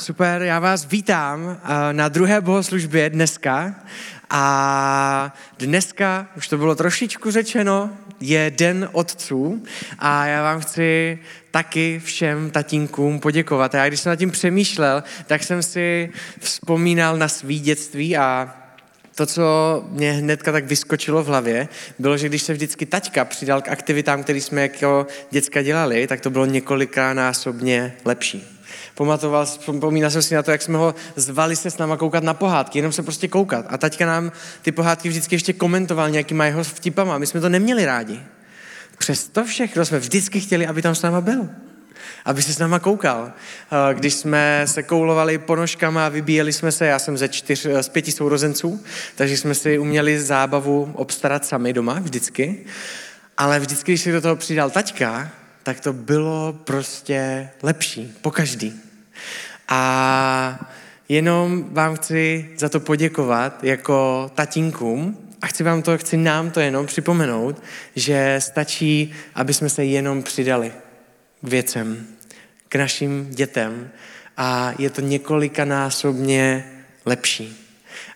super, já vás vítám eh, na druhé bohoslužbě dneska. A dneska, už to bylo trošičku řečeno, je Den otců a já vám chci taky všem tatínkům poděkovat. A já když jsem nad tím přemýšlel, tak jsem si vzpomínal na svý dětství a to, co mě hnedka tak vyskočilo v hlavě, bylo, že když se vždycky taťka přidal k aktivitám, které jsme jako děcka dělali, tak to bylo několikrát násobně lepší. Pamatoval, pomínal jsem si na to, jak jsme ho zvali se s náma koukat na pohádky, jenom se prostě koukat. A taťka nám ty pohádky vždycky ještě komentoval nějakýma jeho vtipama. My jsme to neměli rádi. Přesto všechno jsme vždycky chtěli, aby tam s náma byl. Aby se s náma koukal. Když jsme se koulovali ponožkama a vybíjeli jsme se, já jsem ze čtyř, z pěti sourozenců, takže jsme si uměli zábavu obstarat sami doma vždycky. Ale vždycky, když si do toho přidal taťka, tak to bylo prostě lepší, po každý. A jenom vám chci za to poděkovat jako tatínkům a chci vám to, chci nám to jenom připomenout, že stačí, aby jsme se jenom přidali k věcem, k našim dětem a je to několikanásobně lepší.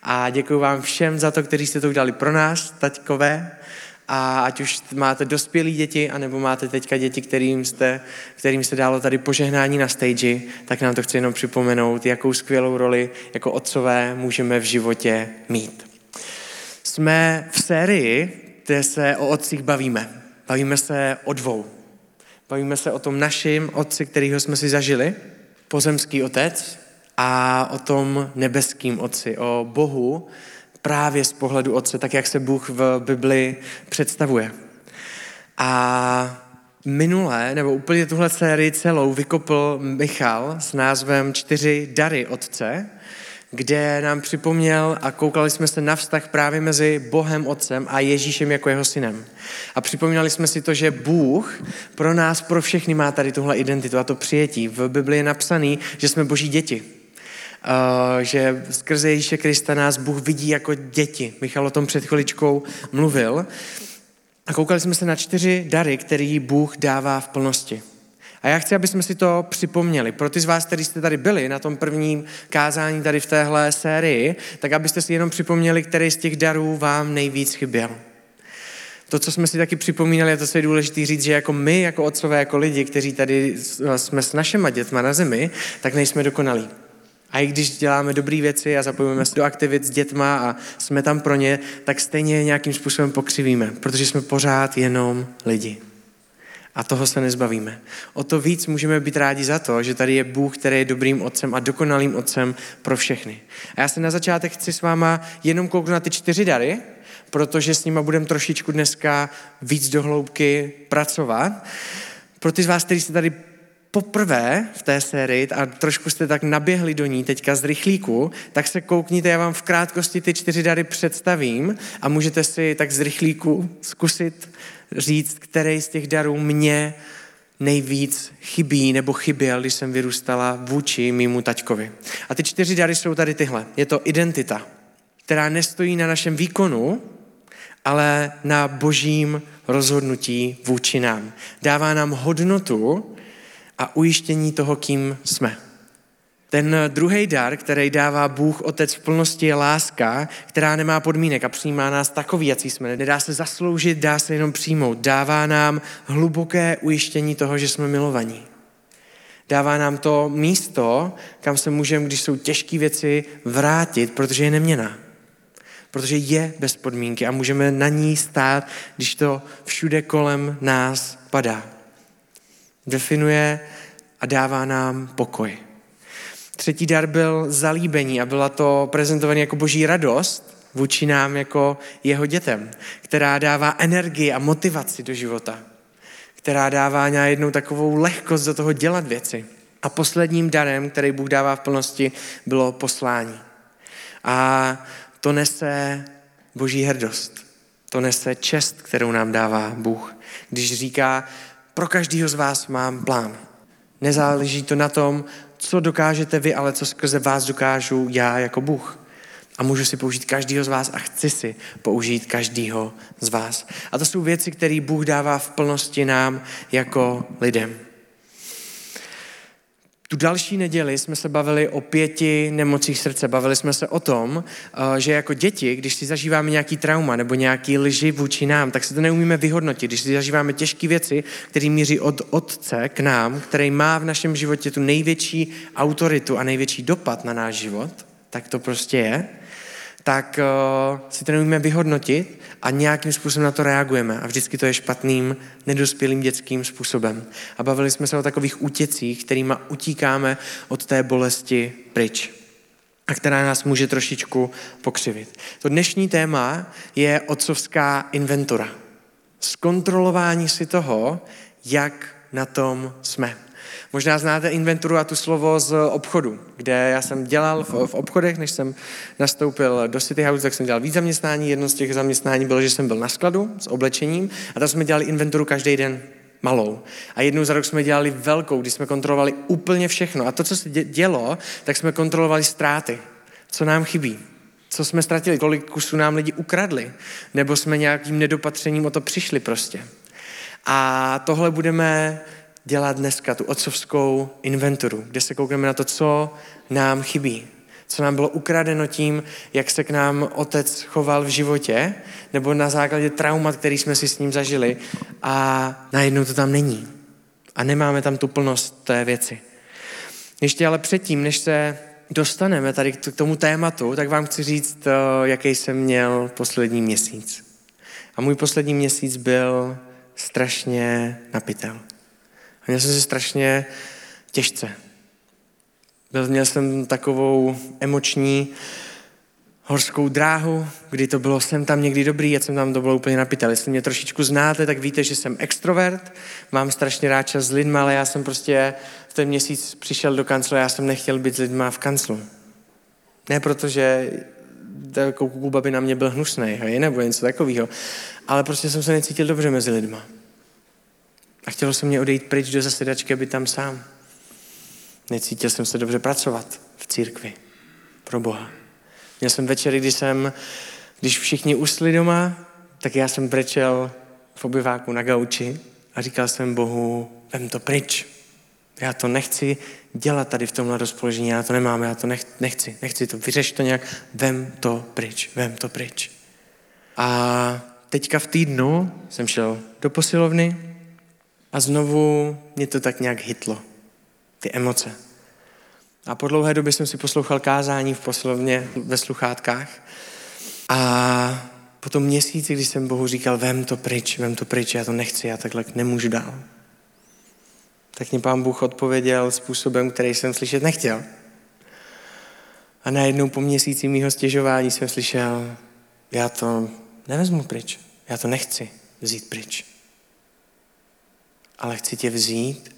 A děkuji vám všem za to, kteří jste to udělali pro nás, taťkové, a ať už máte dospělí děti, anebo máte teďka děti, kterým, jste, kterým se dalo tady požehnání na stage, tak nám to chci jenom připomenout, jakou skvělou roli jako otcové můžeme v životě mít. Jsme v sérii, kde se o otcích bavíme. Bavíme se o dvou. Bavíme se o tom naším otci, kterýho jsme si zažili, pozemský otec, a o tom nebeským otci, o Bohu, právě z pohledu Otce, tak jak se Bůh v Bibli představuje. A minulé, nebo úplně tuhle sérii celou vykopl Michal s názvem Čtyři dary Otce, kde nám připomněl a koukali jsme se na vztah právě mezi Bohem Otcem a Ježíšem jako jeho synem. A připomínali jsme si to, že Bůh pro nás, pro všechny má tady tuhle identitu a to přijetí. V Bibli je napsaný, že jsme boží děti. Eh, že skrze Ježíše Krista nás Bůh vidí jako děti. Michal o tom před chviličkou mluvil. A koukali jsme se na čtyři dary, které Bůh dává v plnosti. A já chci, aby jsme si to připomněli. Pro ty z vás, kteří jste tady byli na tom prvním kázání tady v téhle sérii, tak abyste si jenom připomněli, který z těch darů vám nejvíc chyběl. To, co jsme si taky připomínali, a to, co je důležité říct, že jako my, jako otcové, jako lidi, kteří tady jsme s našimi dětma na zemi, tak nejsme dokonalí. A i když děláme dobré věci a zapojujeme se do aktivit s dětma a jsme tam pro ně, tak stejně nějakým způsobem pokřivíme, protože jsme pořád jenom lidi. A toho se nezbavíme. O to víc můžeme být rádi za to, že tady je Bůh, který je dobrým otcem a dokonalým otcem pro všechny. A já se na začátek chci s váma jenom kouknout na ty čtyři dary, protože s nima budeme trošičku dneska víc dohloubky pracovat. Pro ty z vás, kteří jste tady poprvé v té sérii a trošku jste tak naběhli do ní teďka z rychlíku, tak se koukněte, já vám v krátkosti ty čtyři dary představím a můžete si tak z rychlíku zkusit říct, který z těch darů mě nejvíc chybí nebo chyběl, když jsem vyrůstala vůči mýmu taťkovi. A ty čtyři dary jsou tady tyhle. Je to identita, která nestojí na našem výkonu, ale na božím rozhodnutí vůči nám. Dává nám hodnotu, a ujištění toho, kým jsme. Ten druhý dar, který dává Bůh Otec v plnosti, je láska, která nemá podmínek a přijímá nás takový, jaký jsme. Nedá se zasloužit, dá se jenom přijmout. Dává nám hluboké ujištění toho, že jsme milovaní. Dává nám to místo, kam se můžeme, když jsou těžké věci, vrátit, protože je neměná. Protože je bez podmínky a můžeme na ní stát, když to všude kolem nás padá definuje a dává nám pokoj. Třetí dar byl zalíbení a byla to prezentovaný jako boží radost vůči nám jako jeho dětem, která dává energii a motivaci do života, která dává jednou takovou lehkost do toho dělat věci. A posledním darem, který Bůh dává v plnosti, bylo poslání. A to nese boží hrdost. To nese čest, kterou nám dává Bůh. Když říká, pro každého z vás mám plán. Nezáleží to na tom, co dokážete vy, ale co skrze vás dokážu já jako Bůh. A můžu si použít každého z vás a chci si použít každého z vás. A to jsou věci, které Bůh dává v plnosti nám jako lidem. Tu další neděli jsme se bavili o pěti nemocích srdce. Bavili jsme se o tom, eh, že jako děti, když si zažíváme nějaký trauma nebo nějaký lži vůči nám, tak se to neumíme vyhodnotit. Když si zažíváme těžké věci, které míří od otce k nám, který má v našem životě tu největší autoritu a největší dopad na náš život, tak to prostě je tak uh, si to neumíme vyhodnotit a nějakým způsobem na to reagujeme. A vždycky to je špatným, nedospělým dětským způsobem. A bavili jsme se o takových útěcích, kterými utíkáme od té bolesti pryč a která nás může trošičku pokřivit. To dnešní téma je otcovská inventura. Zkontrolování si toho, jak na tom jsme. Možná znáte inventuru a tu slovo z obchodu, kde já jsem dělal v, v obchodech, než jsem nastoupil do City House, tak jsem dělal víc zaměstnání. Jedno z těch zaměstnání bylo, že jsem byl na skladu s oblečením a tam jsme dělali inventuru každý den malou. A jednou za rok jsme dělali velkou, kdy jsme kontrolovali úplně všechno. A to, co se dělo, tak jsme kontrolovali ztráty. Co nám chybí? Co jsme ztratili? Kolik kusů nám lidi ukradli? Nebo jsme nějakým nedopatřením o to přišli prostě? A tohle budeme dělat dneska, tu otcovskou inventuru, kde se koukneme na to, co nám chybí, co nám bylo ukradeno tím, jak se k nám otec choval v životě, nebo na základě traumat, který jsme si s ním zažili a najednou to tam není. A nemáme tam tu plnost té věci. Ještě ale předtím, než se dostaneme tady k tomu tématu, tak vám chci říct, eh, jaký jsem měl poslední měsíc. A můj poslední měsíc byl strašně napitel. A měl jsem se strašně těžce. Měl jsem takovou emoční horskou dráhu, kdy to bylo jsem tam někdy dobrý a jsem tam to bylo úplně napitel. Jestli mě trošičku znáte, tak víte, že jsem extrovert, mám strašně rád čas s lidmi, ale já jsem prostě v ten měsíc přišel do kanclu já jsem nechtěl být s lidma v kanclu. Ne protože Kuba by na mě byl hnusný, nebo něco takového, ale prostě jsem se necítil dobře mezi lidma. A chtělo se mě odejít pryč do zasedačky, aby tam sám. Necítil jsem se dobře pracovat v církvi pro Boha. Měl jsem večery, kdy jsem, když všichni usli doma, tak já jsem brečel v obyváku na gauči a říkal jsem Bohu, vem to pryč. Já to nechci dělat tady v tomhle rozpoložení, já to nemám, já to nechci, nechci to, vyřeš to nějak, vem to pryč, vem to pryč. A teďka v týdnu jsem šel do posilovny, a znovu mě to tak nějak hitlo. Ty emoce. A po dlouhé době jsem si poslouchal kázání v poslovně ve sluchátkách. A po tom měsíci, když jsem Bohu říkal, vem to pryč, vem to pryč, já to nechci, já takhle nemůžu dál. Tak mě pán Bůh odpověděl způsobem, který jsem slyšet nechtěl. A najednou po měsíci mýho stěžování jsem slyšel, já to nevezmu pryč, já to nechci vzít pryč ale chci tě vzít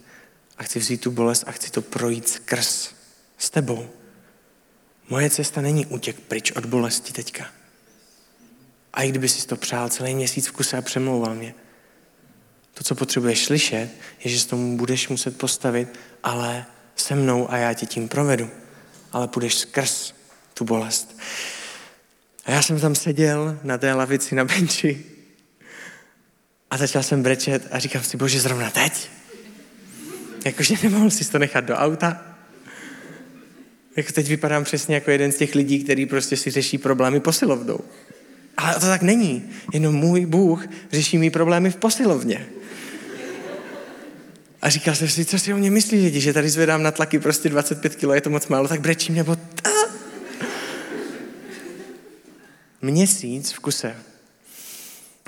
a chci vzít tu bolest a chci to projít skrz s tebou. Moje cesta není útěk pryč od bolesti teďka. A i kdyby si to přál celý měsíc v kuse a přemlouval mě, to, co potřebuješ slyšet, je, že s tomu budeš muset postavit, ale se mnou a já tě tím provedu. Ale půjdeš skrz tu bolest. A já jsem tam seděl na té lavici na benči a začal jsem brečet a říkám si, bože, zrovna teď? Jakože nemohl si to nechat do auta? Jako teď vypadám přesně jako jeden z těch lidí, který prostě si řeší problémy posilovnou. Ale to tak není. Jenom můj Bůh řeší mi problémy v posilovně. A říkal jsem si, co si o mě myslí lidi, že tady zvedám na tlaky prostě 25 kg, je to moc málo, tak brečím nebo... Měsíc v kuse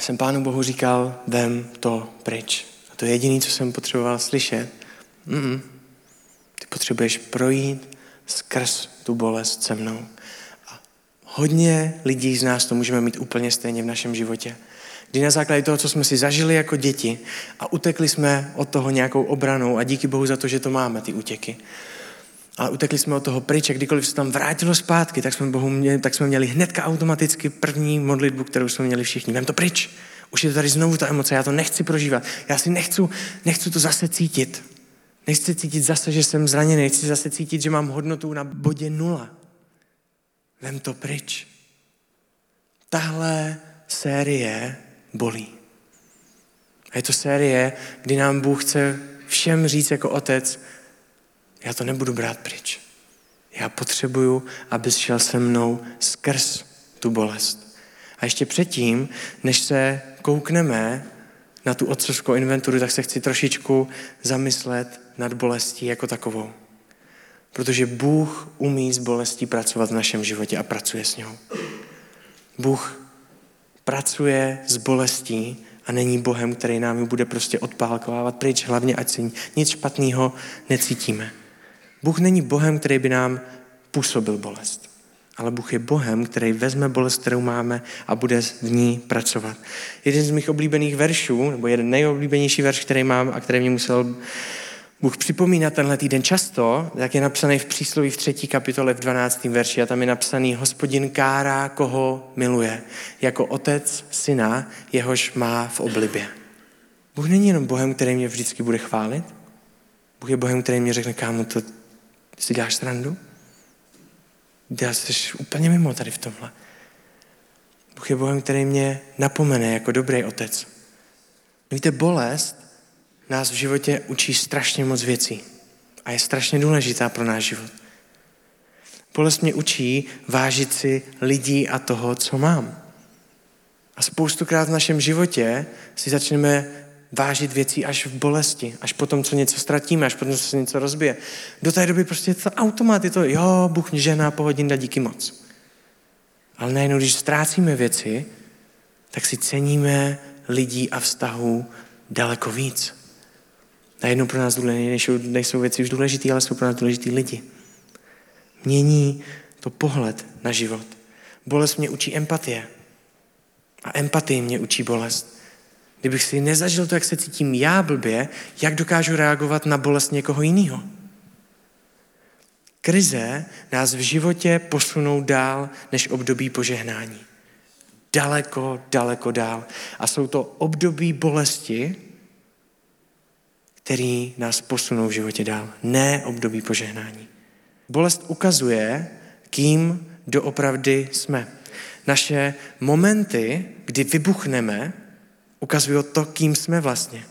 jsem Pánu Bohu říkal, vem to pryč. A to je jediné, co jsem potřeboval slyšet. Mm-mm. Ty potřebuješ projít skrz tu bolest se mnou. A hodně lidí z nás to můžeme mít úplně stejně v našem životě. Kdy na základě toho, co jsme si zažili jako děti a utekli jsme od toho nějakou obranou a díky Bohu za to, že to máme, ty útěky. Ale utekli jsme od toho pryč a kdykoliv se tam vrátilo zpátky, tak jsme, Bohu měli, tak jsme měli hnedka automaticky první modlitbu, kterou jsme měli všichni. Vem to pryč. Už je to tady znovu ta emoce, já to nechci prožívat. Já si nechci, nechci to zase cítit. Nechci cítit zase, že jsem zraněný. Nechci zase cítit, že mám hodnotu na bodě nula. Vem to pryč. Tahle série bolí. A je to série, kdy nám Bůh chce všem říct jako otec, já to nebudu brát pryč. Já potřebuju, abys šel se mnou skrz tu bolest. A ještě předtím, než se koukneme na tu otcovskou inventuru, tak se chci trošičku zamyslet nad bolestí jako takovou. Protože Bůh umí s bolestí pracovat v našem životě a pracuje s ňou. Bůh pracuje s bolestí a není Bohem, který nám ji bude prostě odpálkovávat pryč, hlavně ať si nic špatného necítíme. Bůh není Bohem, který by nám působil bolest. Ale Bůh je Bohem, který vezme bolest, kterou máme a bude v ní pracovat. Jeden z mých oblíbených veršů, nebo jeden nejoblíbenější verš, který mám a který mě musel Bůh připomíná tenhle týden často, jak je napsaný v přísloví v třetí kapitole v 12. verši a tam je napsaný Hospodin kárá, koho miluje, jako otec syna, jehož má v oblibě. Bůh není jenom Bohem, který mě vždycky bude chválit. Bůh je Bohem, který mě řekne, kámo, to si děláš srandu? Já jsi úplně mimo tady v tomhle. Bůh je Bohem, který mě napomene jako dobrý otec. Víte, bolest nás v životě učí strašně moc věcí a je strašně důležitá pro náš život. Bolest mě učí vážit si lidí a toho, co mám. A spoustukrát v našem životě si začneme vážit věcí až v bolesti, až potom, co něco ztratíme, až potom, co se něco rozbije. Do té doby prostě je to automat, je to, jo, Bůh mě pohodin, dá díky moc. Ale najednou, když ztrácíme věci, tak si ceníme lidí a vztahů daleko víc. Najednou pro nás nejsou, nejsou věci už důležité, ale jsou pro nás důležitý lidi. Mění to pohled na život. Bolest mě učí empatie. A empatie mě učí bolest. Kdybych si nezažil to, jak se cítím já blbě, jak dokážu reagovat na bolest někoho jiného? Krize nás v životě posunou dál než období požehnání. Daleko, daleko dál. A jsou to období bolesti, který nás posunou v životě dál. Ne období požehnání. Bolest ukazuje, kým doopravdy jsme. Naše momenty, kdy vybuchneme, ukazují to, kým jsme vlastně.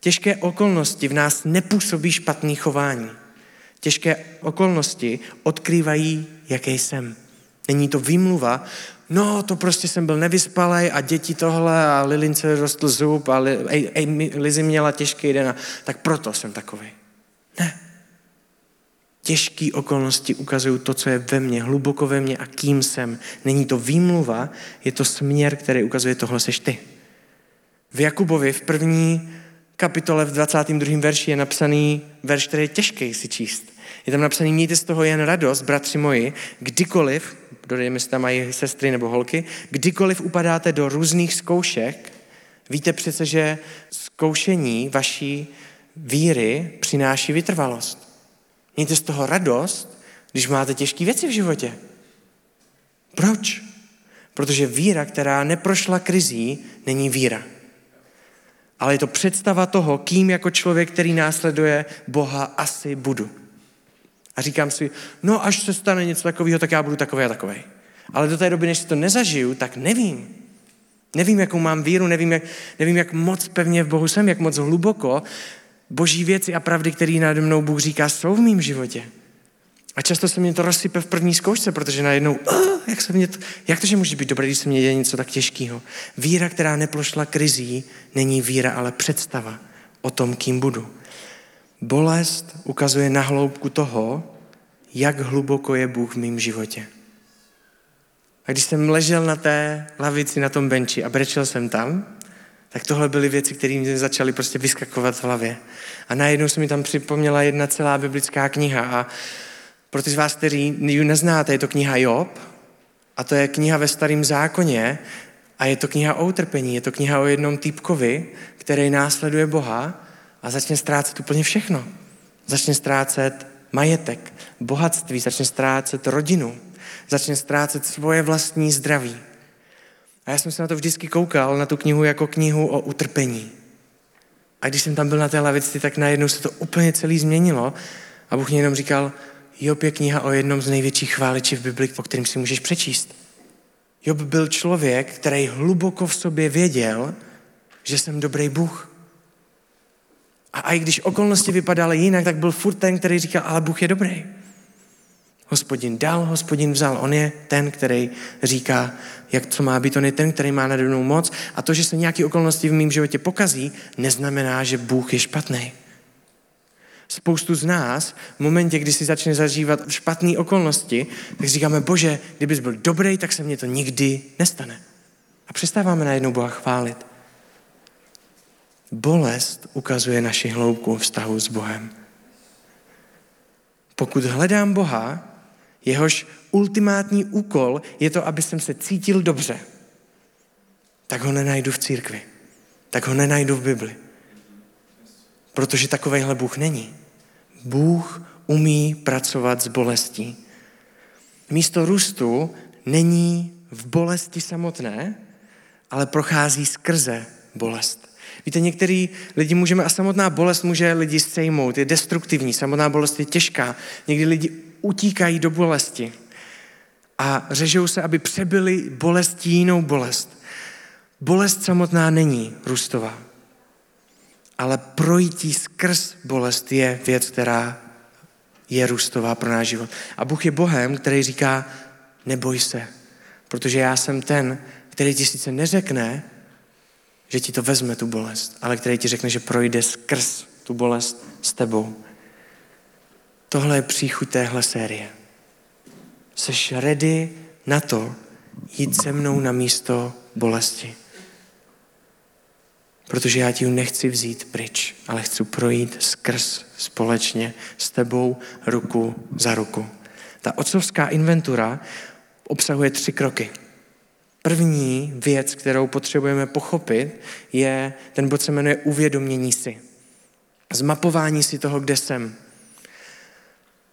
Těžké okolnosti v nás nepůsobí špatný chování. Těžké okolnosti odkrývají, jaký jsem. Není to výmluva, no to prostě jsem byl nevyspalej a děti tohle a Lilince rostl zub a Lizy měla těžký den a tak proto jsem takový. Ne. Těžké okolnosti ukazují to, co je ve mně, hluboko ve mně a kým jsem. Není to výmluva, je to směr, který ukazuje, tohle seš ty. V Jakubovi v první kapitole v 22. verši je napsaný verš, který je těžký si číst. Je tam napsaný, mějte z toho jen radost, bratři moji, kdykoliv, dodejme si tam mají sestry nebo holky, kdykoliv upadáte do různých zkoušek, víte přece, že zkoušení vaší víry přináší vytrvalost. Mějte z toho radost, když máte těžké věci v životě. Proč? Protože víra, která neprošla krizí, není víra ale je to představa toho, kým jako člověk, který následuje Boha, asi budu. A říkám si, no až se stane něco takového, tak já budu takový a takový. Ale do té doby, než si to nezažiju, tak nevím. Nevím, jakou mám víru, nevím jak, nevím, jak moc pevně v Bohu jsem, jak moc hluboko boží věci a pravdy, které nade mnou Bůh říká, jsou v mém životě. A často se mě to rozsype v první zkoušce, protože najednou, oh, jak, se mě to, jak to, že může být dobré, když se mě děje něco tak těžkého. Víra, která neplošla krizí, není víra, ale představa o tom, kým budu. Bolest ukazuje na hloubku toho, jak hluboko je Bůh v mém životě. A když jsem ležel na té lavici, na tom benči a brečel jsem tam, tak tohle byly věci, které mi začaly prostě vyskakovat v hlavě. A najednou se mi tam připomněla jedna celá biblická kniha a pro ty z vás, kteří ji neznáte, je to kniha Job a to je kniha ve starém zákoně a je to kniha o utrpení, je to kniha o jednom týpkovi, který následuje Boha a začne ztrácet úplně všechno. Začne ztrácet majetek, bohatství, začne ztrácet rodinu, začne ztrácet svoje vlastní zdraví. A já jsem se na to vždycky koukal, na tu knihu jako knihu o utrpení. A když jsem tam byl na té lavici, tak najednou se to úplně celý změnilo a Bůh mě jenom říkal, Job je kniha o jednom z největších chváličí v Bibli, o kterým si můžeš přečíst. Job byl člověk, který hluboko v sobě věděl, že jsem dobrý Bůh. A i když okolnosti vypadaly jinak, tak byl furt ten, který říkal, ale Bůh je dobrý. Hospodin dal, hospodin vzal. On je ten, který říká, jak co má být. On je ten, který má nade mnou moc. A to, že se nějaké okolnosti v mém životě pokazí, neznamená, že Bůh je špatný. Spoustu z nás v momentě, kdy si začne zažívat špatné okolnosti, tak říkáme, bože, kdybys byl dobrý, tak se mně to nikdy nestane. A přestáváme najednou Boha chválit. Bolest ukazuje naši hloubku vztahu s Bohem. Pokud hledám Boha, jehož ultimátní úkol je to, aby jsem se cítil dobře, tak ho nenajdu v církvi. Tak ho nenajdu v Bibli. Protože takovejhle Bůh není. Bůh umí pracovat s bolestí. Místo růstu není v bolesti samotné, ale prochází skrze bolest. Víte, některý lidi můžeme, a samotná bolest může lidi sejmout, je destruktivní, samotná bolest je těžká. Někdy lidi utíkají do bolesti a řežou se, aby přebyli bolestí jinou bolest. Bolest samotná není růstová, ale projítí skrz bolest je věc, která je růstová pro náš život. A Bůh je Bohem, který říká, neboj se, protože já jsem ten, který ti sice neřekne, že ti to vezme, tu bolest, ale který ti řekne, že projde skrz tu bolest s tebou. Tohle je příchuť téhle série. Seš ready na to jít se mnou na místo bolesti. Protože já ti ji nechci vzít pryč, ale chci projít skrz společně s tebou ruku za ruku. Ta otcovská inventura obsahuje tři kroky. První věc, kterou potřebujeme pochopit, je, ten bod se jmenuje uvědomění si. Zmapování si toho, kde jsem.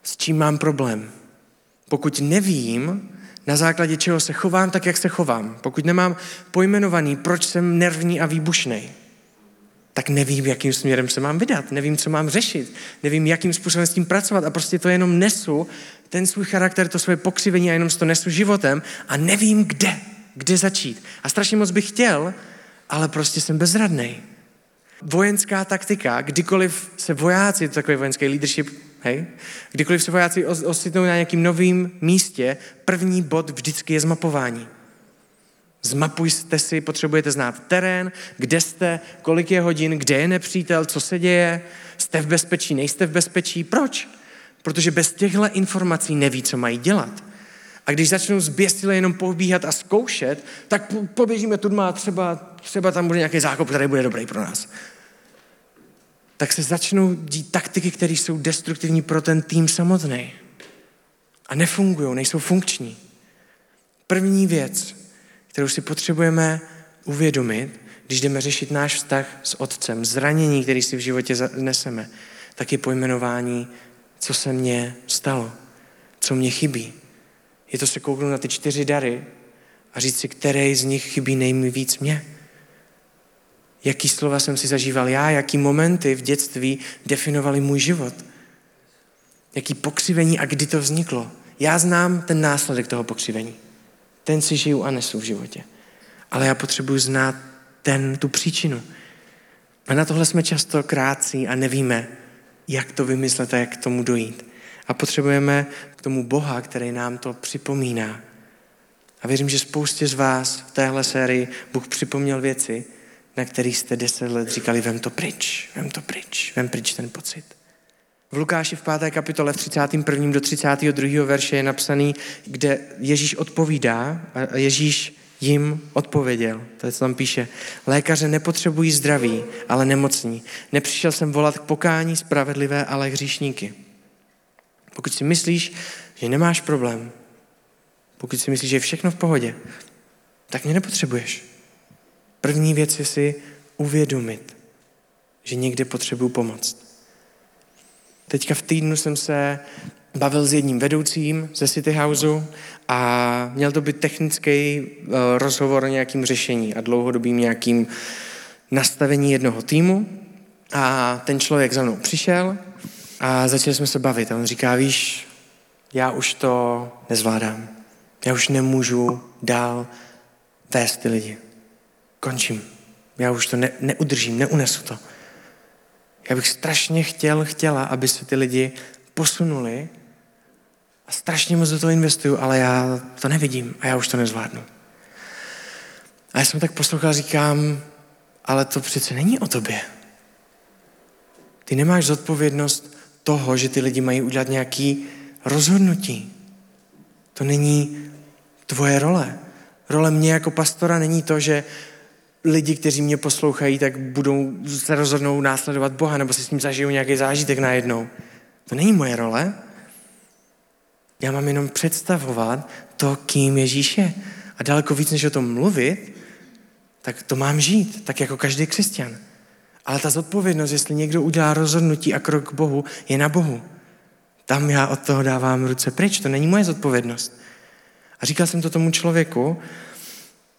S čím mám problém. Pokud nevím, na základě čeho se chovám tak, jak se chovám, pokud nemám pojmenovaný, proč jsem nervní a výbušný, tak nevím, jakým směrem se mám vydat, nevím, co mám řešit, nevím, jakým způsobem s tím pracovat a prostě to jenom nesu, ten svůj charakter, to svoje pokřivení a jenom to nesu životem a nevím, kde kde začít. A strašně moc bych chtěl, ale prostě jsem bezradný. Vojenská taktika, kdykoliv se vojáci, to takový vojenský leadership, hej, kdykoliv se vojáci ositnou na nějakým novém místě, první bod vždycky je zmapování. Zmapujte si, potřebujete znát terén, kde jste, kolik je hodin, kde je nepřítel, co se děje, jste v bezpečí, nejste v bezpečí. Proč? Protože bez těchto informací neví, co mají dělat. A když začnou zběstile jenom pobíhat a zkoušet, tak poběžíme tu a třeba, třeba tam bude nějaký zákop, který bude dobrý pro nás. Tak se začnou dít taktiky, které jsou destruktivní pro ten tým samotný. A nefungují, nejsou funkční. První věc, kterou si potřebujeme uvědomit, když jdeme řešit náš vztah s otcem, zranění, který si v životě neseme, tak je pojmenování, co se mně stalo, co mě chybí. Je to se kouknout na ty čtyři dary a říct si, který z nich chybí nejvíc mě. Jaký slova jsem si zažíval já, jaký momenty v dětství definovaly můj život. Jaký pokřivení a kdy to vzniklo. Já znám ten následek toho pokřivení. Ten si žiju a nesu v životě. Ale já potřebuji znát ten, tu příčinu. A na tohle jsme často krátcí a nevíme, jak to vymyslet a jak k tomu dojít. A potřebujeme k tomu Boha, který nám to připomíná. A věřím, že spoustě z vás v téhle sérii Bůh připomněl věci, na kterých jste deset let říkali, vem to pryč, vem to pryč, vem pryč ten pocit. V Lukáši v 5. kapitole v 31. do 32. verše je napsaný, kde Ježíš odpovídá a Ježíš jim odpověděl. To je, co tam píše. Lékaře nepotřebují zdraví, ale nemocní. Nepřišel jsem volat k pokání spravedlivé, ale hříšníky. Pokud si myslíš, že nemáš problém, pokud si myslíš, že je všechno v pohodě, tak mě nepotřebuješ. První věc je si uvědomit, že někde potřebuju pomoct. Teďka v týdnu jsem se bavil s jedním vedoucím ze City Houseu a měl to být technický eh, rozhovor o nějakým řešení a dlouhodobým nějakým nastavení jednoho týmu. A ten člověk za mnou přišel a začali jsme se bavit a on říká, víš, já už to nezvládám. Já už nemůžu dál vést ty lidi. Končím. Já už to ne, neudržím, neunesu to. Já bych strašně chtěl, chtěla, aby se ty lidi posunuli a strašně moc do toho investuju, ale já to nevidím a já už to nezvládnu. A já jsem tak poslouchal, říkám, ale to přece není o tobě. Ty nemáš zodpovědnost toho, že ty lidi mají udělat nějaký rozhodnutí. To není tvoje role. Role mě jako pastora není to, že lidi, kteří mě poslouchají, tak budou se rozhodnou následovat Boha nebo si s ním zažijou nějaký zážitek najednou. To není moje role. Já mám jenom představovat to, kým Ježíš je. A daleko víc, než o tom mluvit, tak to mám žít, tak jako každý křesťan. Ale ta zodpovědnost, jestli někdo udělá rozhodnutí a krok k Bohu, je na Bohu. Tam já od toho dávám ruce pryč, to není moje zodpovědnost. A říkal jsem to tomu člověku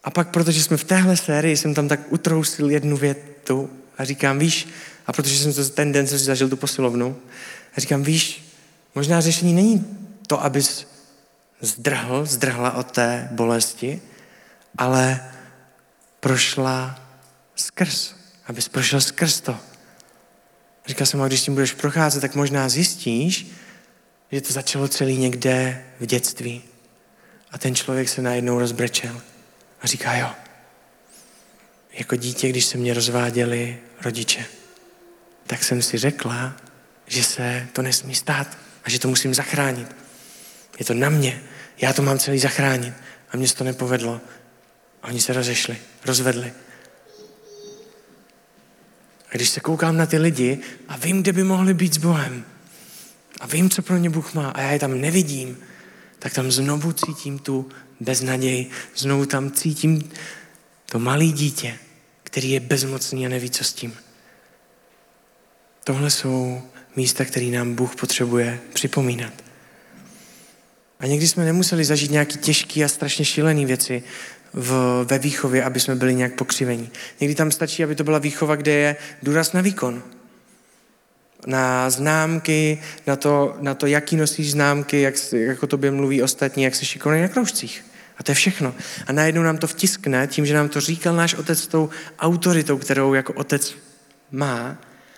a pak, protože jsme v téhle sérii, jsem tam tak utrousil jednu větu a říkám, víš, a protože jsem to ten den jsem si zažil tu posilovnu, a říkám, víš, možná řešení není to, abys zdrhl, zdrhla od té bolesti, ale prošla skrz, abys prošel skrz to. Říkal jsem, a když tím budeš procházet, tak možná zjistíš, že to začalo celý někde v dětství. A ten člověk se najednou rozbrečel a říká, jo, jako dítě, když se mě rozváděli rodiče, tak jsem si řekla, že se to nesmí stát a že to musím zachránit. Je to na mě, já to mám celý zachránit. A mně se to nepovedlo. A oni se rozešli, rozvedli. A když se koukám na ty lidi a vím, kde by mohli být s Bohem, a vím, co pro ně Bůh má, a já je tam nevidím, tak tam znovu cítím tu beznaděj, znovu tam cítím to malé dítě, který je bezmocný a neví, co s tím. Tohle jsou místa, které nám Bůh potřebuje připomínat. A někdy jsme nemuseli zažít nějaké těžké a strašně šílené věci v, ve výchově, aby jsme byli nějak pokřivení. Někdy tam stačí, aby to byla výchova, kde je důraz na výkon. Na známky, na to, na to jaký nosíš známky, jak, jak o tobě mluví ostatní, jak se šikovný na kroužcích. A to je všechno. A najednou nám to vtiskne tím, že nám to říkal náš otec s tou autoritou, kterou jako otec má,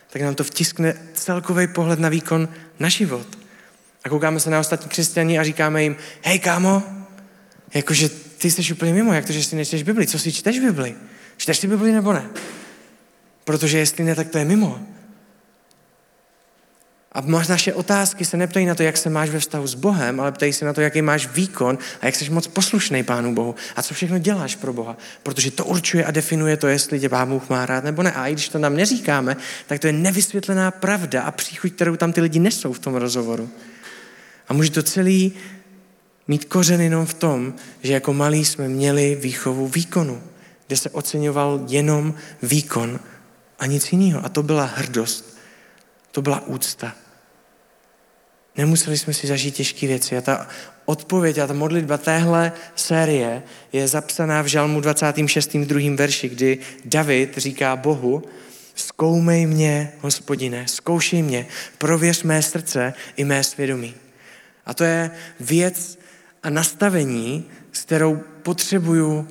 tak nám to vtiskne celkový pohled na výkon na život. A koukáme se na ostatní křesťaní a říkáme jim, hej kámo, jakože ty jsi úplně mimo, jak to, že si nečteš Bibli, co si čteš Bibli? Čteš si Bibli nebo ne? Protože jestli ne, tak to je mimo. A naše otázky se neptají na to, jak se máš ve vztahu s Bohem, ale ptají se na to, jaký máš výkon a jak jsi moc poslušný Pánu Bohu a co všechno děláš pro Boha. Protože to určuje a definuje to, jestli tě Pán Bůh má rád nebo ne. A i když to nám neříkáme, tak to je nevysvětlená pravda a příchuť, kterou tam ty lidi nesou v tom rozhovoru. A může to celý mít kořen jenom v tom, že jako malí jsme měli výchovu výkonu, kde se oceňoval jenom výkon a nic jiného. A to byla hrdost, to byla úcta. Nemuseli jsme si zažít těžké věci. A ta odpověď a ta modlitba téhle série je zapsaná v Žalmu 26. druhým verši, kdy David říká Bohu, zkoumej mě, hospodine, zkoušej mě, prověř mé srdce i mé svědomí. A to je věc a nastavení, s kterou potřebuju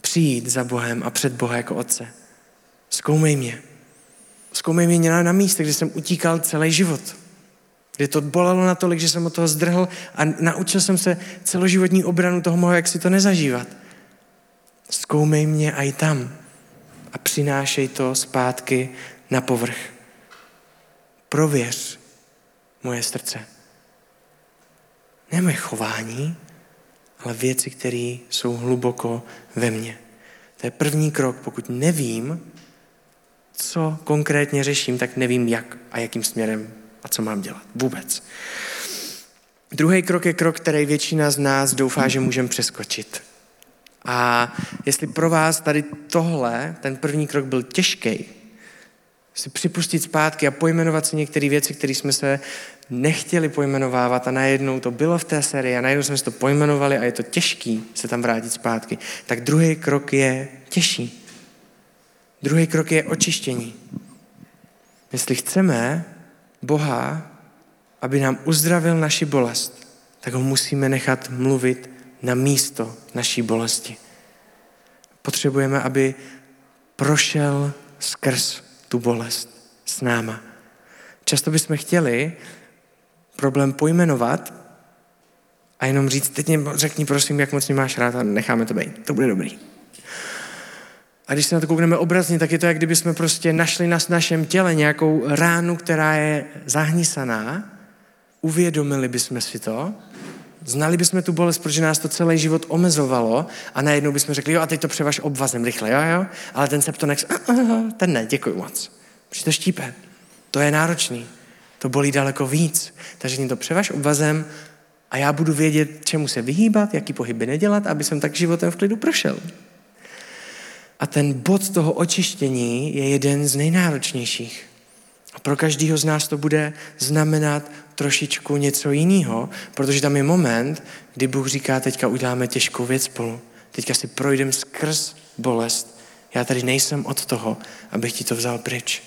přijít za Bohem a před Boha jako Otce. Zkoumej mě. Zkoumej mě na, na místě, kde jsem utíkal celý život. Kde to bolelo natolik, že jsem od toho zdrhl a naučil jsem se celoživotní obranu toho mohu, jak si to nezažívat. Zkoumej mě i tam a přinášej to zpátky na povrch. Prověř moje srdce. Ne moje chování, ale věci, které jsou hluboko ve mně. To je první krok. Pokud nevím, co konkrétně řeším, tak nevím jak a jakým směrem a co mám dělat. Vůbec. Druhý krok je krok, který většina z nás doufá, že můžeme přeskočit. A jestli pro vás tady tohle, ten první krok byl těžký, si připustit zpátky a pojmenovat si některé věci, které jsme se nechtěli pojmenovávat a najednou to bylo v té sérii a najednou jsme si to pojmenovali a je to těžký se tam vrátit zpátky, tak druhý krok je těžší. Druhý krok je očištění. Jestli chceme Boha, aby nám uzdravil naši bolest, tak ho musíme nechat mluvit na místo naší bolesti. Potřebujeme, aby prošel skrz tu bolest s náma Často bychom chtěli problém pojmenovat a jenom říct, teď mě řekni prosím, jak moc mě máš rád a necháme to být. To bude dobrý. A když se na to koukneme obrazně, tak je to, jak kdyby jsme prostě našli na našem těle nějakou ránu, která je zahnisaná, uvědomili bychom si to, znali bychom tu bolest, protože nás to celý život omezovalo a najednou bychom řekli, jo a teď to převaž obvazem rychle, jo, jo, ale ten septonex, ten ne, děkuji moc. Protože to štípe. To je náročný. To bolí daleko víc. Takže mě to převaž obvazem a já budu vědět, čemu se vyhýbat, jaký pohyby nedělat, aby jsem tak životem v klidu prošel. A ten bod toho očištění je jeden z nejnáročnějších. A pro každého z nás to bude znamenat trošičku něco jiného, protože tam je moment, kdy Bůh říká, teďka uděláme těžkou věc spolu. Teďka si projdem skrz bolest. Já tady nejsem od toho, abych ti to vzal pryč.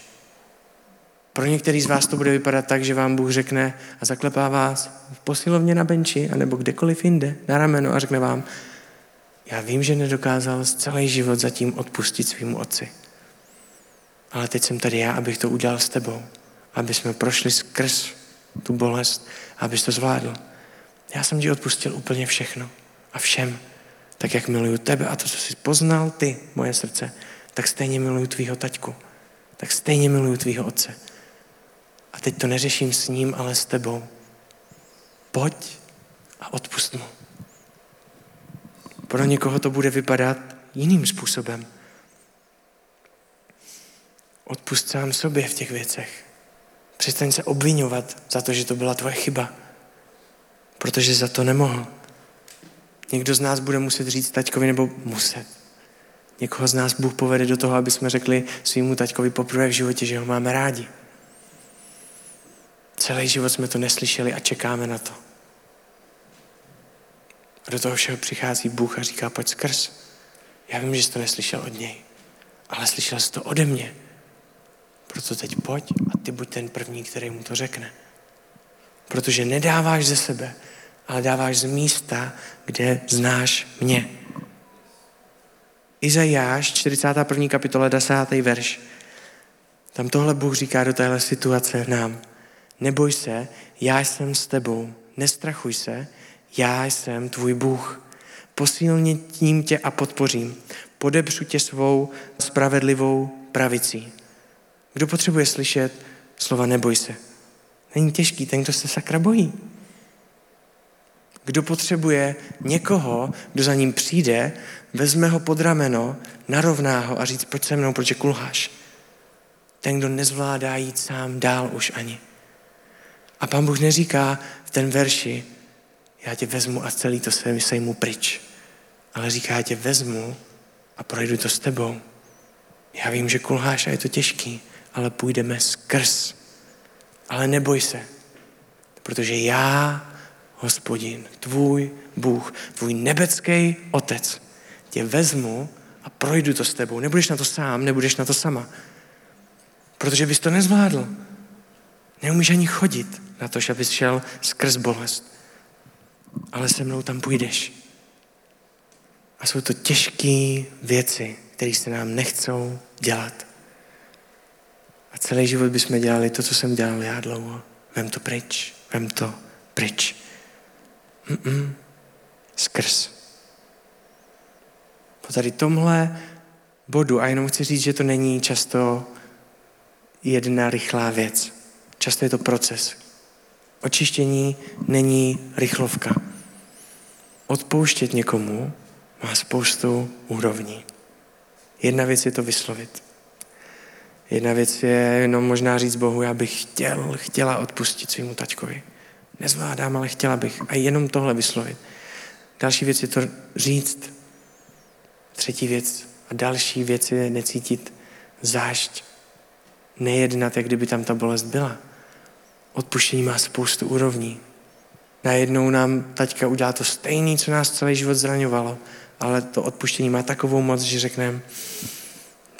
Pro některý z vás to bude vypadat tak, že vám Bůh řekne a zaklepá vás v posilovně na benči, anebo kdekoliv jinde, na rameno a řekne vám, já vím, že nedokázal celý život zatím odpustit svýmu otci. Ale teď jsem tady já, abych to udělal s tebou. Aby jsme prošli skrz tu bolest, abys to zvládl. Já jsem ti odpustil úplně všechno a všem. Tak jak miluju tebe a to, co jsi poznal ty, moje srdce, tak stejně miluju tvýho taťku. Tak stejně miluju tvýho otce. A teď to neřeším s ním, ale s tebou. Pojď a odpust mu. Pro někoho to bude vypadat jiným způsobem. Odpust sám sobě v těch věcech. Přestaň se obvinovat za to, že to byla tvoje chyba. Protože za to nemohl. Někdo z nás bude muset říct taťkovi, nebo muset. Někoho z nás Bůh povede do toho, aby jsme řekli svýmu taťkovi poprvé v životě, že ho máme rádi. Celý život jsme to neslyšeli a čekáme na to. A do toho všeho přichází Bůh a říká, pojď skrz. Já vím, že jsi to neslyšel od něj, ale slyšel jsi to ode mě. Proto teď pojď a ty buď ten první, který mu to řekne. Protože nedáváš ze sebe, ale dáváš z místa, kde znáš mě. Izajáš, 41. kapitola, 10. verš. Tam tohle Bůh říká do téhle situace nám. Neboj se, já jsem s tebou. Nestrachuj se, já jsem tvůj Bůh. Posílním tě a podpořím. Podepřu tě svou spravedlivou pravicí. Kdo potřebuje slyšet slova neboj se? Není těžký, ten, kdo se sakra bojí. Kdo potřebuje někoho, kdo za ním přijde, vezme ho pod rameno, narovná ho a říct, pojď se mnou, proč kulháš. Ten, kdo nezvládá jít sám dál už ani. A pán Bůh neříká v ten verši, já tě vezmu a celý to své sejmu pryč. Ale říká, já tě vezmu a projdu to s tebou. Já vím, že kulháš a je to těžký, ale půjdeme skrz. Ale neboj se, protože já, hospodin, tvůj Bůh, tvůj nebecký otec, tě vezmu a projdu to s tebou. Nebudeš na to sám, nebudeš na to sama. Protože bys to nezvládl. Neumíš ani chodit na to, že bys šel skrz bolest. Ale se mnou tam půjdeš. A jsou to těžké věci, které se nám nechcou dělat. A celý život bychom dělali to, co jsem dělal já dlouho. Vem to pryč, vem to pryč. Mm-mm. Skrz. Po tady tomhle bodu, a jenom chci říct, že to není často jedna rychlá věc. Často je to proces. Očištění není rychlovka. Odpouštět někomu má spoustu úrovní. Jedna věc je to vyslovit. Jedna věc je jenom možná říct Bohu, já bych chtěl, chtěla odpustit svýmu taťkovi. Nezvládám, ale chtěla bych. A jenom tohle vyslovit. Další věc je to říct. Třetí věc a další věc je necítit zášť. Nejednat, jak kdyby tam ta bolest byla. Odpuštění má spoustu úrovní. Najednou nám taťka udělá to stejné, co nás celý život zraňovalo, ale to odpuštění má takovou moc, že řekneme,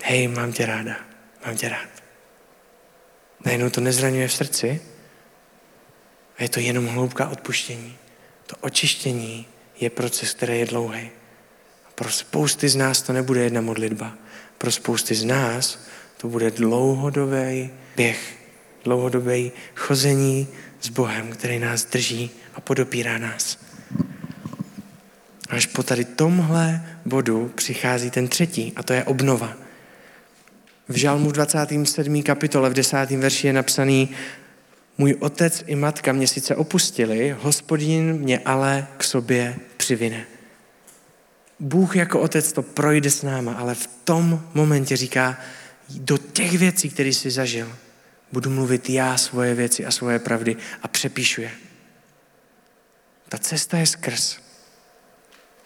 hej, mám tě ráda, mám tě rád. Najednou to nezraňuje v srdci a je to jenom hloubka odpuštění. To očištění je proces, který je dlouhý. Pro spousty z nás to nebude jedna modlitba. Pro spousty z nás to bude dlouhodobý běh dlouhodobé chození s Bohem, který nás drží a podopírá nás. Až po tady tomhle bodu přichází ten třetí a to je obnova. V Žalmu 27. kapitole v 10. verši je napsaný Můj otec i matka mě sice opustili, hospodin mě ale k sobě přivine. Bůh jako otec to projde s náma, ale v tom momentě říká, do těch věcí, které jsi zažil, budu mluvit já svoje věci a svoje pravdy a přepíšu je. Ta cesta je skrz,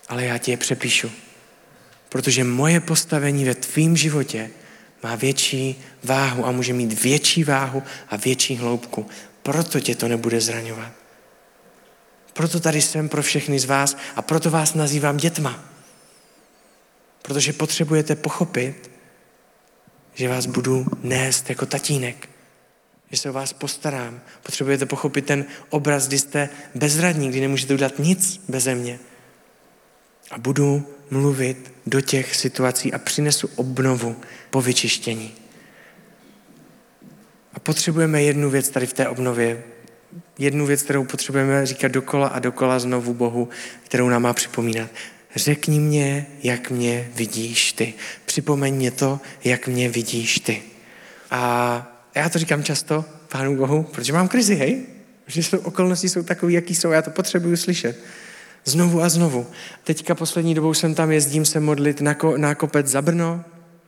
ale já ti je přepíšu. Protože moje postavení ve tvém životě má větší váhu a může mít větší váhu a větší hloubku. Proto tě to nebude zraňovat. Proto tady jsem pro všechny z vás a proto vás nazývám dětma. Protože potřebujete pochopit, že vás budu nést jako tatínek, že se o vás postarám. Potřebujete pochopit ten obraz, kdy jste bezradní, kdy nemůžete udělat nic beze mě. A budu mluvit do těch situací a přinesu obnovu po vyčištění. A potřebujeme jednu věc tady v té obnově. Jednu věc, kterou potřebujeme říkat dokola a dokola znovu Bohu, kterou nám má připomínat. Řekni mě, jak mě vidíš ty. Připomeň mě to, jak mě vidíš ty. A já to říkám často Pánu Bohu, protože mám krizi, hej? Že jsou, okolnosti jsou takové, jaký jsou, já to potřebuju slyšet. Znovu a znovu. Teďka poslední dobou jsem tam jezdím se modlit na, ko, na kopec za Brno,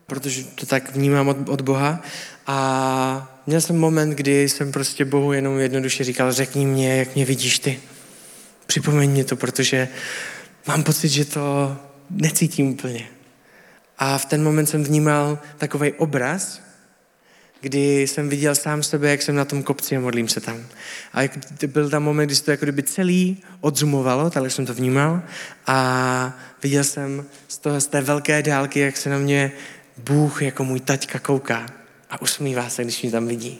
protože to tak vnímám od, od Boha. A měl jsem moment, kdy jsem prostě Bohu jenom jednoduše říkal, řekni mě, jak mě vidíš ty. Připomeň mě to, protože mám pocit, že to necítím úplně. A v ten moment jsem vnímal takový obraz, kdy jsem viděl sám sebe, jak jsem na tom kopci a modlím se tam. A jak byl tam moment, kdy se to jako kdyby celý odzumovalo, tak jsem to vnímal a viděl jsem z, toho, z té velké dálky, jak se na mě Bůh jako můj taťka kouká a usmívá se, když mě tam vidí.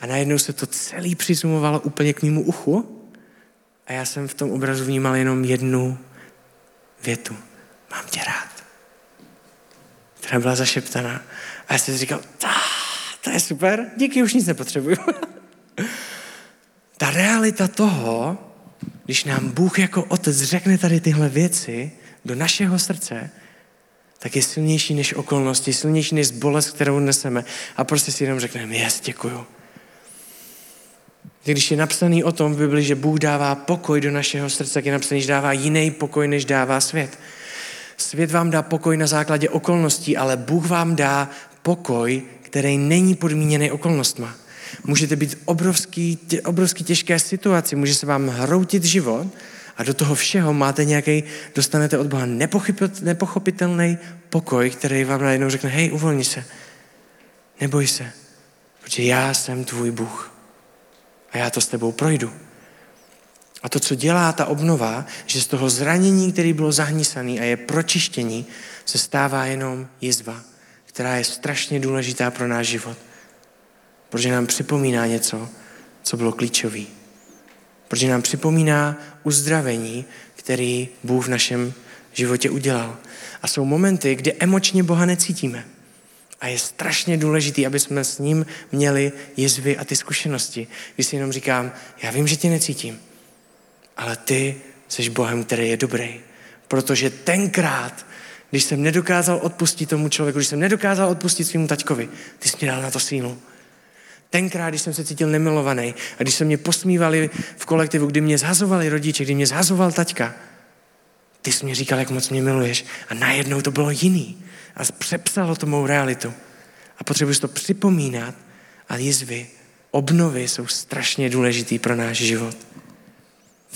A najednou se to celý přizumovalo úplně k mému uchu a já jsem v tom obrazu vnímal jenom jednu větu. Mám tě rád. Která byla zašeptaná. A já jsem říkal, to je super, díky, už nic nepotřebuju. Ta realita toho, když nám Bůh jako otec řekne tady tyhle věci do našeho srdce, tak je silnější než okolnosti, silnější než bolest, kterou neseme. A prostě si jenom řekneme, jes, děkuju. Když je napsaný o tom v Bibli, že Bůh dává pokoj do našeho srdce, tak je napsaný, že dává jiný pokoj, než dává svět. Svět vám dá pokoj na základě okolností, ale Bůh vám dá pokoj, který není podmíněný okolnostma. Můžete být obrovský, tě, obrovský těžké situaci, může se vám hroutit život a do toho všeho máte nějaký, dostanete od Boha nepochopitelný pokoj, který vám najednou řekne, hej, uvolni se, neboj se, protože já jsem tvůj Bůh a já to s tebou projdu. A to, co dělá ta obnova, že z toho zranění, který bylo zahnísaný a je pročištění, se stává jenom jizva, která je strašně důležitá pro náš život. Protože nám připomíná něco, co bylo klíčové. Protože nám připomíná uzdravení, který Bůh v našem životě udělal. A jsou momenty, kdy emočně Boha necítíme. A je strašně důležitý, aby jsme s ním měli jizvy a ty zkušenosti. Když si jenom říkám, já vím, že tě necítím, ale ty jsi Bohem, který je dobrý. Protože tenkrát, když jsem nedokázal odpustit tomu člověku, když jsem nedokázal odpustit svým taťkovi, ty jsi mi dal na to sílu. Tenkrát, když jsem se cítil nemilovaný a když se mě posmívali v kolektivu, kdy mě zhazovali rodiče, kdy mě zhazoval taťka, ty jsi mi říkal, jak moc mě miluješ a najednou to bylo jiný a přepsalo to mou realitu. A potřebuješ to připomínat a jizvy, obnovy jsou strašně důležitý pro náš život.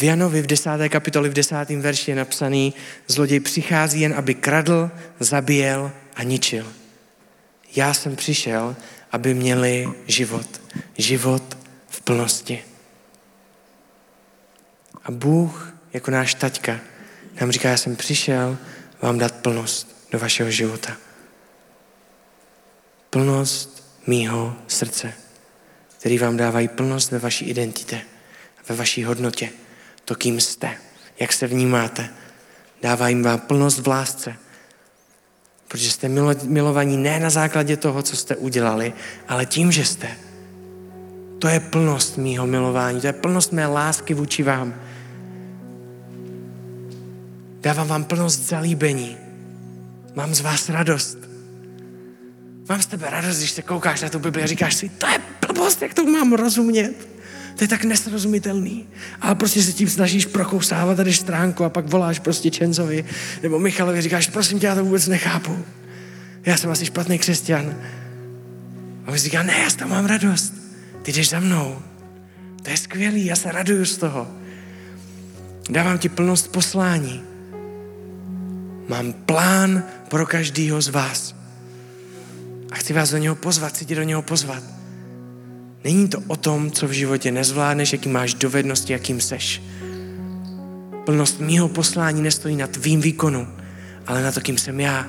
V Janovi v desáté kapitoli v desátém verši je napsaný, zloděj přichází jen, aby kradl, zabíjel a ničil. Já jsem přišel, aby měli život. Život v plnosti. A Bůh, jako náš taťka, nám říká, já jsem přišel vám dát plnost do vašeho života. Plnost mýho srdce, který vám dávají plnost ve vaší identitě, ve vaší hodnotě, to, kým jste, jak se vnímáte. Dává jim vám plnost v lásce, protože jste milovaní ne na základě toho, co jste udělali, ale tím, že jste. To je plnost mýho milování, to je plnost mé lásky vůči vám. Dávám vám plnost zalíbení. Mám z vás radost. Mám z tebe radost, když se koukáš na tu Bibli a říkáš si, to je blbost, jak to mám rozumět. To je tak nesrozumitelný. Ale prostě se tím snažíš prokousávat a jdeš stránku a pak voláš prostě Čenzovi nebo Michalovi říkáš, prosím tě, já to vůbec nechápu. Já jsem asi špatný křesťan. A on říká, ne, já toho mám radost. Ty jdeš za mnou. To je skvělý, já se raduju z toho. Dávám ti plnost poslání. Mám plán pro každýho z vás. A chci vás do něho pozvat, chci tě do něho pozvat. Není to o tom, co v životě nezvládneš, jaký máš dovednosti, jakým seš. Plnost mýho poslání nestojí na tvým výkonu, ale na to, kým jsem já.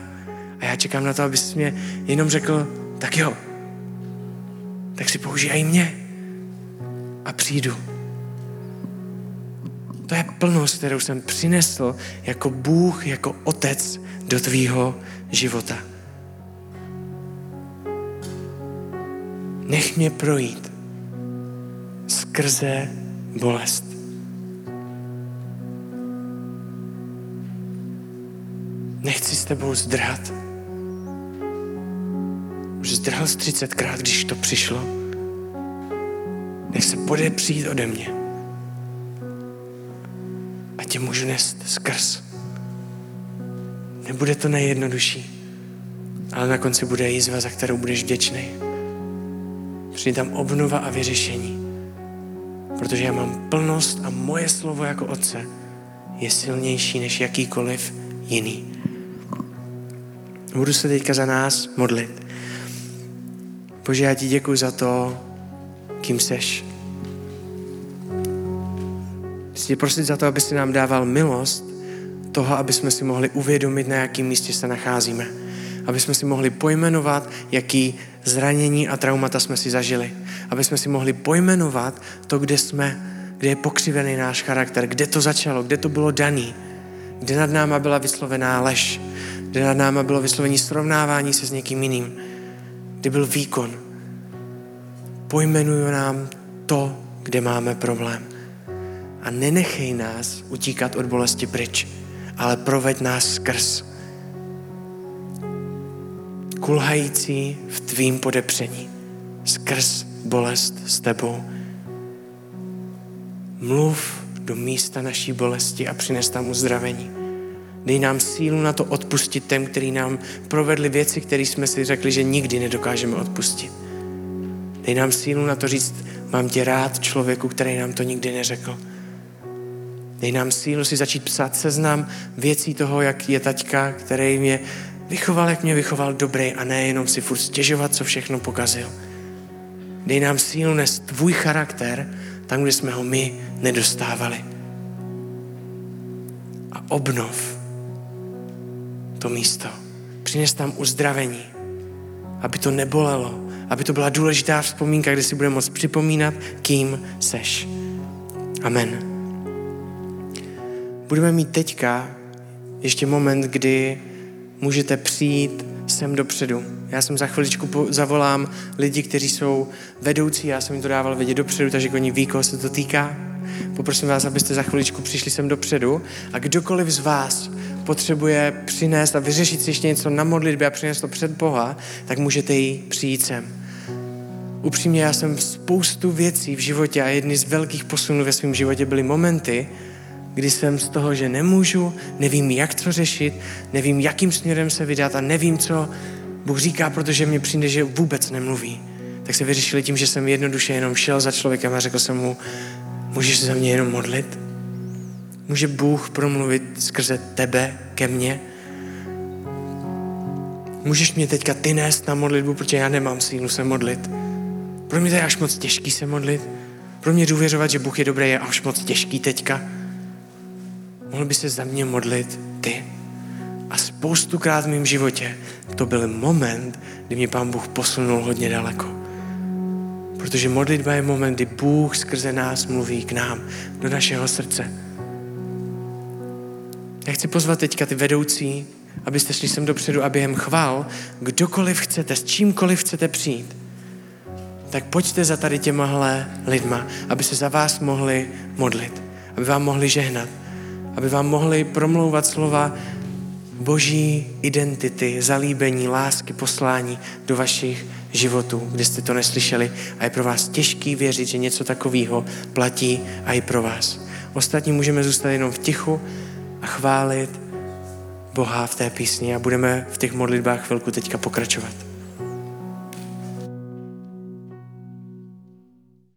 A já čekám na to, abys mě jenom řekl, tak jo, tak si použij mě a přijdu. To je plnost, kterou jsem přinesl jako Bůh, jako Otec do tvýho života. Nech mě projít skrze bolest. Nechci s tebou zdrhat. Už zdrhal z 30krát, když to přišlo. Nech se podepřít ode mě. A tě můžu nést skrz. Nebude to nejjednodušší, ale na konci bude jízva, za kterou budeš vděčný. Přijde tam obnova a vyřešení. Protože já mám plnost a moje slovo jako Otce je silnější než jakýkoliv jiný. Budu se teďka za nás modlit. Bože, já ti děkuji za to, kým seš. Chci prosit za to, aby si nám dával milost toho, aby jsme si mohli uvědomit, na jakém místě se nacházíme. Aby jsme si mohli pojmenovat, jaký zranění a traumata jsme si zažili. Aby jsme si mohli pojmenovat to, kde jsme, kde je pokřivený náš charakter, kde to začalo, kde to bylo daný, kde nad náma byla vyslovená lež, kde nad náma bylo vyslovení srovnávání se s někým jiným, kde byl výkon. Pojmenuju nám to, kde máme problém. A nenechej nás utíkat od bolesti pryč, ale proveď nás skrz kulhající v tvým podepření skrz bolest s tebou. Mluv do místa naší bolesti a přines tam uzdravení. Dej nám sílu na to odpustit těm, který nám provedli věci, které jsme si řekli, že nikdy nedokážeme odpustit. Dej nám sílu na to říct, mám tě rád člověku, který nám to nikdy neřekl. Dej nám sílu si začít psát seznam věcí toho, jak je taťka, který mě vychoval, jak mě vychoval dobrý a ne jenom si furt stěžovat, co všechno pokazil. Dej nám sílu nést tvůj charakter tam, kde jsme ho my nedostávali. A obnov to místo. Přines tam uzdravení, aby to nebolelo, aby to byla důležitá vzpomínka, kde si budeme moct připomínat, kým seš. Amen. Budeme mít teďka ještě moment, kdy můžete přijít sem dopředu. Já jsem za chviličku zavolám lidi, kteří jsou vedoucí, já jsem jim to dával vědět dopředu, takže oni ví, koho se to týká. Poprosím vás, abyste za chviličku přišli sem dopředu a kdokoliv z vás potřebuje přinést a vyřešit si ještě něco na modlitbě a přinést to před Boha, tak můžete jí přijít sem. Upřímně, já jsem spoustu věcí v životě a jedny z velkých posunů ve svém životě byly momenty, kdy jsem z toho, že nemůžu, nevím, jak to řešit, nevím, jakým směrem se vydat a nevím, co Bůh říká, protože mě přijde, že vůbec nemluví. Tak se vyřešili tím, že jsem jednoduše jenom šel za člověkem a řekl jsem mu, můžeš se za mě jenom modlit? Může Bůh promluvit skrze tebe ke mně? Můžeš mě teďka ty nést na modlitbu, protože já nemám sílu se modlit. Pro mě to je až moc těžký se modlit. Pro mě důvěřovat, že Bůh je dobrý, je až moc těžký teďka mohl by se za mě modlit ty. A spoustukrát v mém životě to byl moment, kdy mě Pán Bůh posunul hodně daleko. Protože modlitba je moment, kdy Bůh skrze nás mluví k nám, do našeho srdce. Já chci pozvat teďka ty vedoucí, abyste šli sem dopředu a během chvál, kdokoliv chcete, s čímkoliv chcete přijít, tak pojďte za tady těmahle lidma, aby se za vás mohli modlit, aby vám mohli žehnat, aby vám mohli promlouvat slova boží identity, zalíbení, lásky, poslání do vašich životů, kde jste to neslyšeli a je pro vás těžký věřit, že něco takového platí a i pro vás. Ostatní můžeme zůstat jenom v tichu a chválit Boha v té písni a budeme v těch modlitbách chvilku teďka pokračovat.